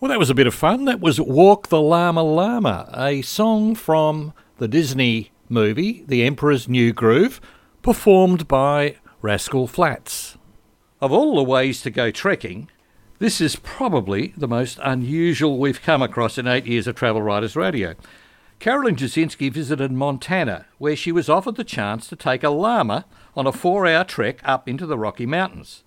Well, that was a bit of fun. That was Walk the Llama Llama, a song from the Disney movie The Emperor's New Groove, performed by Rascal Flatts. Of all the ways to go trekking, this is probably the most unusual we've come across in eight years of Travel Writers Radio. Carolyne Jasinski visited Montana, where she was offered the chance to take a llama on a four hour trek up into the Rocky Mountains.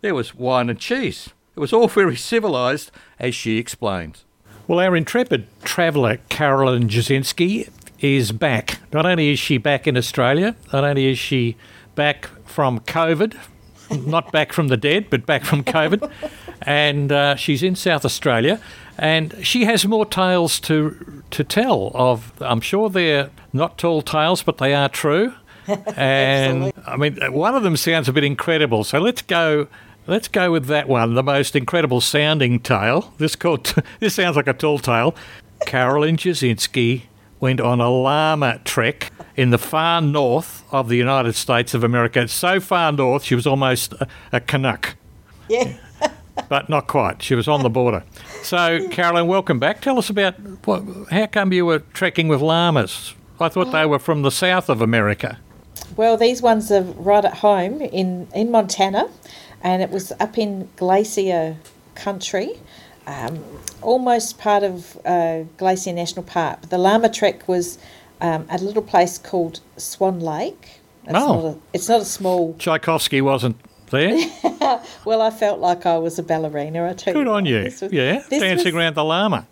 There was wine and cheese. It was all very civilised, as she explains. Well, our intrepid traveller, Carolyne Jasinski, is back. Not only is she back in Australia, not only is she back from COVID, not back from the dead, but back from COVID, and uh, she's in South Australia, and she has more tales to to tell. Of I'm sure they're not tall tales, but they are true. And I mean, one of them sounds a bit incredible. So let's go Let's go with that one, the most incredible sounding tale. This called this sounds like a tall tale. Carolyne Jasinski went on a llama trek in the far north of the United States of America. So far north, she was almost a, a Canuck. Yeah. but not quite. She was on the border. So, Carolyne, welcome back. Tell us about what, how come you were trekking with llamas? I thought they were from the south of America. Well, these ones are right at home in, in Montana and it was up in glacier country, um, almost part of uh, Glacier National Park. The Llama Trek was um, a little place called Swan Lake. It's Oh. not a, it's not a small. Tchaikovsky wasn't there. Well, I felt like I was a ballerina. I tell Good you. on you. Was- yeah, dancing was- around the llama.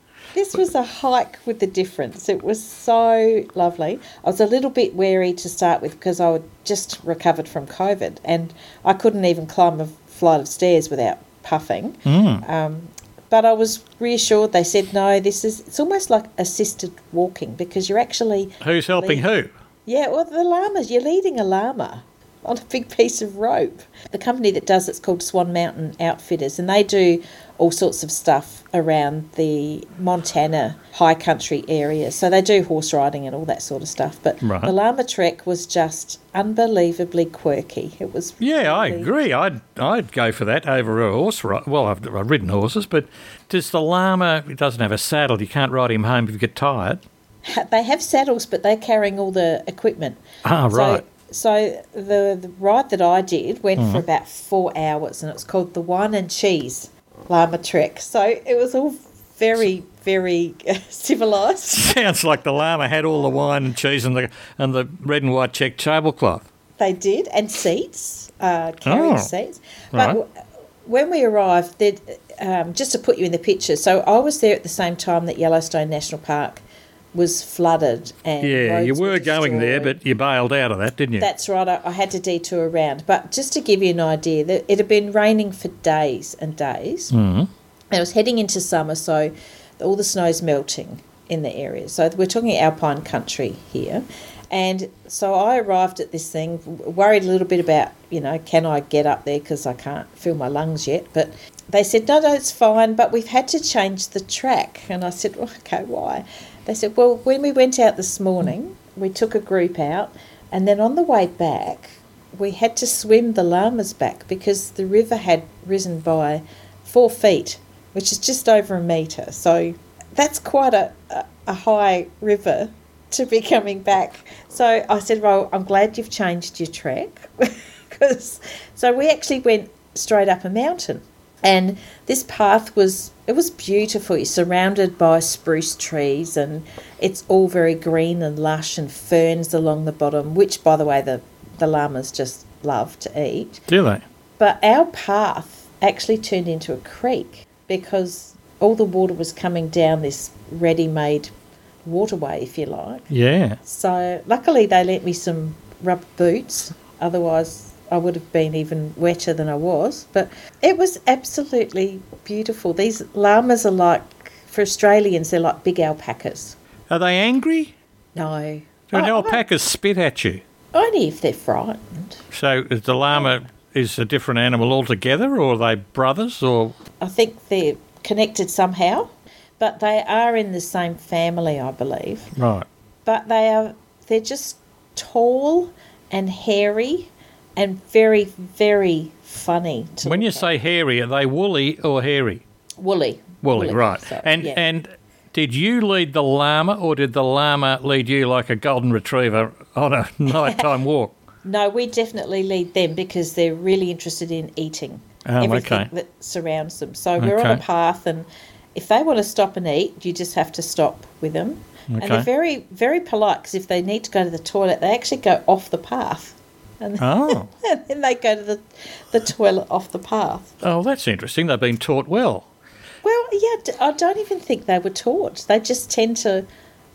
This was a hike with the difference. It was so lovely. I was a little bit wary to start with because I had just recovered from COVID and I couldn't even climb a flight of stairs without puffing. Um, but I was reassured. They said, no, this is, it's almost like assisted walking because you're actually, Who's helping who? yeah, well, the llamas, you're leading a llama on a big piece of rope. The company that does it's called Swan Mountain Outfitters, and they do all sorts of stuff around the Montana high country area. So they do horse riding and all that sort of stuff. But Right. the llama trek was just unbelievably quirky. It was Yeah, I agree. I'd I'd go for that over a horse ride. Well, I've, I've ridden horses, but does the llama? It doesn't have a saddle. You can't ride him home if you get tired. They have saddles, but they're carrying all the equipment. Ah, right. So, so the, the ride that I did went Mm-hmm. for about four hours, and it was called the Wine and Cheese Llama Trek. So it was all very, very civilised. Sounds like the llama had all the wine and cheese and the and the red and white check tablecloth. They did, and seats, uh, carrying Oh, seats. But right. when we arrived, um, just to put you in the picture, so I was there at the same time that Yellowstone National Park was flooded and Yeah, you roads were going there, but you bailed out of that, didn't you? That's right. I, I had to detour around, but just to give you an idea, that it had been raining for days and days, mm. and it was heading into summer, so all the snow's melting in the area. So we're talking alpine country here, and so I arrived at this thing, worried a little bit about, you know, can I get up there because I can't feel my lungs yet, but. They said, no, no, it's fine, but we've had to change the track. And I said, well, okay, why? They said, well, when we went out this morning, we took a group out, and then on the way back, we had to swim the llamas back because the river had risen by four feet, which is just over a metre. So that's quite a, a, high river to be coming back. So I said, well, I'm glad you've changed your track. Cause, so we actually went straight up a mountain. And this path was it was beautiful. You're surrounded by spruce trees and it's all very green and lush and ferns along the bottom, which by the way the, the llamas just love to eat. Do they? But our path actually turned into a creek because all the water was coming down this ready made waterway, if you like. Yeah. So luckily they lent me some rubber boots. Otherwise, I would have been even wetter than I was. But it was absolutely beautiful. These llamas are like, for Australians, they're like big alpacas. Are they angry? No. Do I- oh, alpacas spit at you? Only if they're frightened. So is the llama is a different animal altogether, or are they brothers, or I think they're connected somehow, but they are in the same family, I believe. right? But they are they're just tall and hairy and very very funny to When you at. say hairy, are they woolly or hairy? woolly, Woolly, right. so, and yeah. and did you lead the llama or did the llama lead you like a golden retriever on a nighttime walk? No, we definitely lead them because they're really interested in eating Oh, everything okay. that surrounds them. So we're on a path, and if they want to stop and eat, you just have to stop with them. And they're very, very polite because if they need to go to the toilet, they actually go off the path. And, Oh. and then they go to the, the toilet off the path. Oh, that's interesting. They've been taught well. Well, yeah, I don't even think they were taught. They just tend to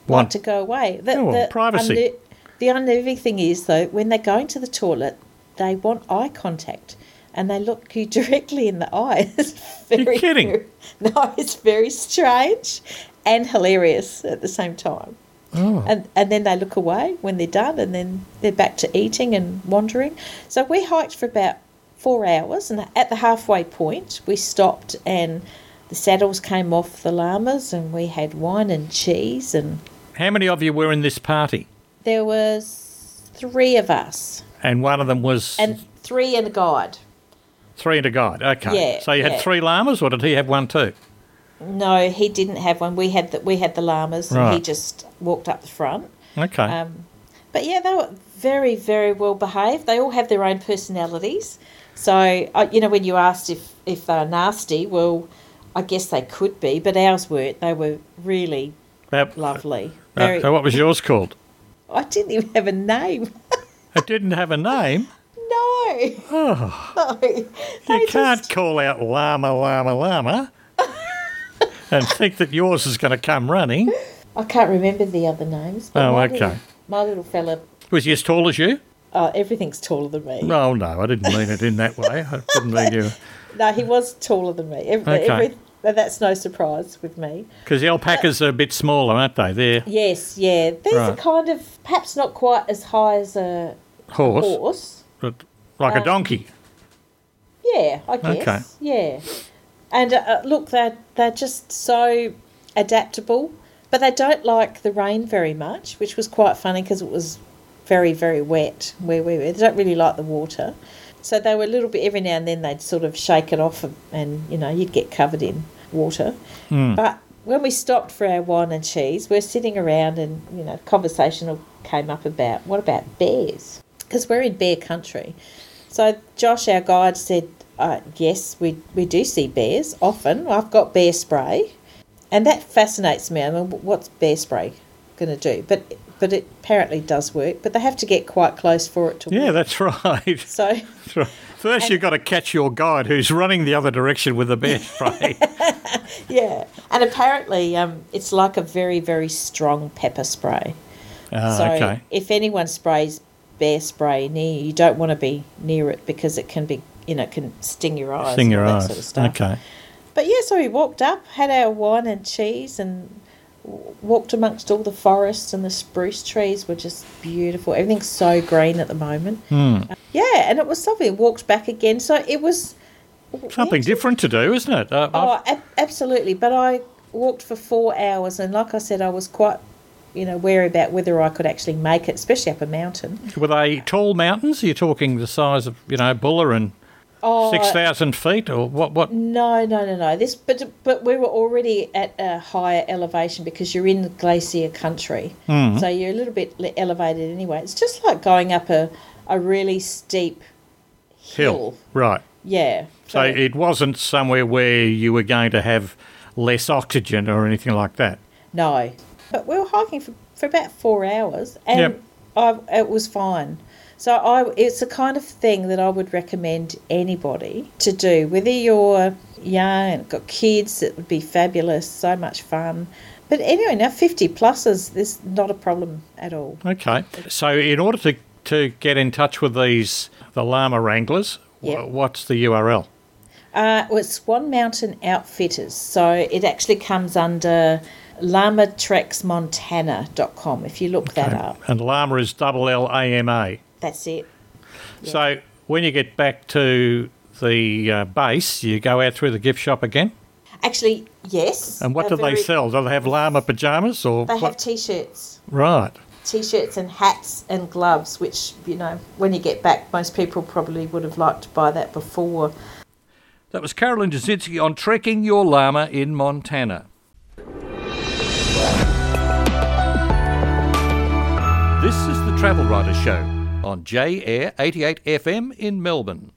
Want- to go away. The, Oh, the privacy. unner- the unnerving thing is, though, when they're going to the toilet, they want eye contact and they look you directly in the eye. It's very, kidding. very- no, it's very strange and hilarious at the same time. Oh. And, and then they look away when they're done, and then they're back to eating and wandering. So we hiked for about four hours, and at the halfway point, we stopped and the saddles came off the llamas, and we had wine and cheese, and How many of you were in this party? there was three of us, And one of them was and three and a guide. three and a guide. Okay. Yeah, so you had yeah. three llamas, or did he have one too? No, he didn't have one. We had the, we had the llamas, and he just walked up the front. Okay. Um, but yeah, they were very, very well behaved. They all have their own personalities. So, uh, you know, when you asked if, if they're nasty, well, I guess they could be, but ours weren't. They were really That- lovely. uh, Very, so what was yours called? I didn't even have a name. It didn't have a name. no. Oh. no. You can't just- call out llama, llama, llama, and think that yours is going to come running. I can't remember the other names. But Oh, my okay. Little, my little fella, Was he as tall as you? uh, everything's taller than me. Oh no, I didn't mean it in that way. I didn't mean you No, he was taller than me. Every, Okay. every, but that's no surprise with me. because the alpacas are a bit smaller, aren't they? They're Yes, yeah. These are kind of perhaps not quite as high as a horse, horse. but like a Um, donkey. Yeah, I guess. Okay. Yeah. And uh, uh, look, they're, they're just so adaptable, but they don't like the rain very much, which was quite funny because it was very, very wet where we were. They don't really like the water. So they were a little bit, every now and then they'd sort of shake it off and, and you know, you'd get covered in water. But when we stopped for our wine and cheese, we're sitting around and, you know, conversation came up about what about bears? Because we're in bear country. So Josh, our guide, said, uh, "Yes, we we do see bears often. I've got bear spray, and that fascinates me. I mean, what's bear spray going to do? But but it apparently does work. But they have to get quite close for it to Yeah, work. that's right. So That's right. First, you've got to catch your guide who's running the other direction with the bear spray. yeah, and apparently um, it's like a very very strong pepper spray. Ah, so okay. if anyone sprays bear spray near you, you don't want to be near it because it can be you know can sting your eyes, Sting your eyes. that sort of stuff. Okay. But yeah, so we walked up, had our wine and cheese, and walked amongst all the forests and the spruce trees were just beautiful. Everything's so green at the moment. Hmm. Yeah, and it was lovely. Walked back again, so it was Something yeah, different to do, isn't it? Uh, Oh, ab- absolutely. But I walked for four hours, and like I said, I was quite, you know, wary about whether I could actually make it, especially up a mountain. Were they tall mountains? Are you talking the size of, you know, Buller and Oh, 6,000 feet? Or what? what? No, no, no, no. This, but but we were already at a higher elevation because you're in glacier country, Hmm. so you're a little bit elevated anyway. It's just like going up a a really steep hill. Hill. Right. Yeah. So it wasn't somewhere where you were going to have less oxygen or anything like that. no, but we were hiking for, for about four hours, and Yep. I, it was fine. So I, it's the kind of thing that I would recommend anybody to do, whether you're young and got kids. It would be fabulous, so much fun. But anyway, now fifty pluses, there's not a problem at all. Okay. So in order to, to get in touch with these, the llama wranglers, Yep. what's the URL? Uh, well, it's Swan Mountain Outfitters, so it actually comes under lamatrexmontana.com if you look that up. And llama is double L A M A. That's it. So when you get back to the uh, base, you go out through the gift shop again. Actually, yes. And what they're do they sell? Do they have llama pajamas or They have t-shirts. right? T-shirts and hats and gloves, which you know, when you get back, most people probably would have liked to buy that before. That was Carolyne Jasinski on trekking your llama in Montana. This is the Travel Writer Show on J Air 88 FM in Melbourne.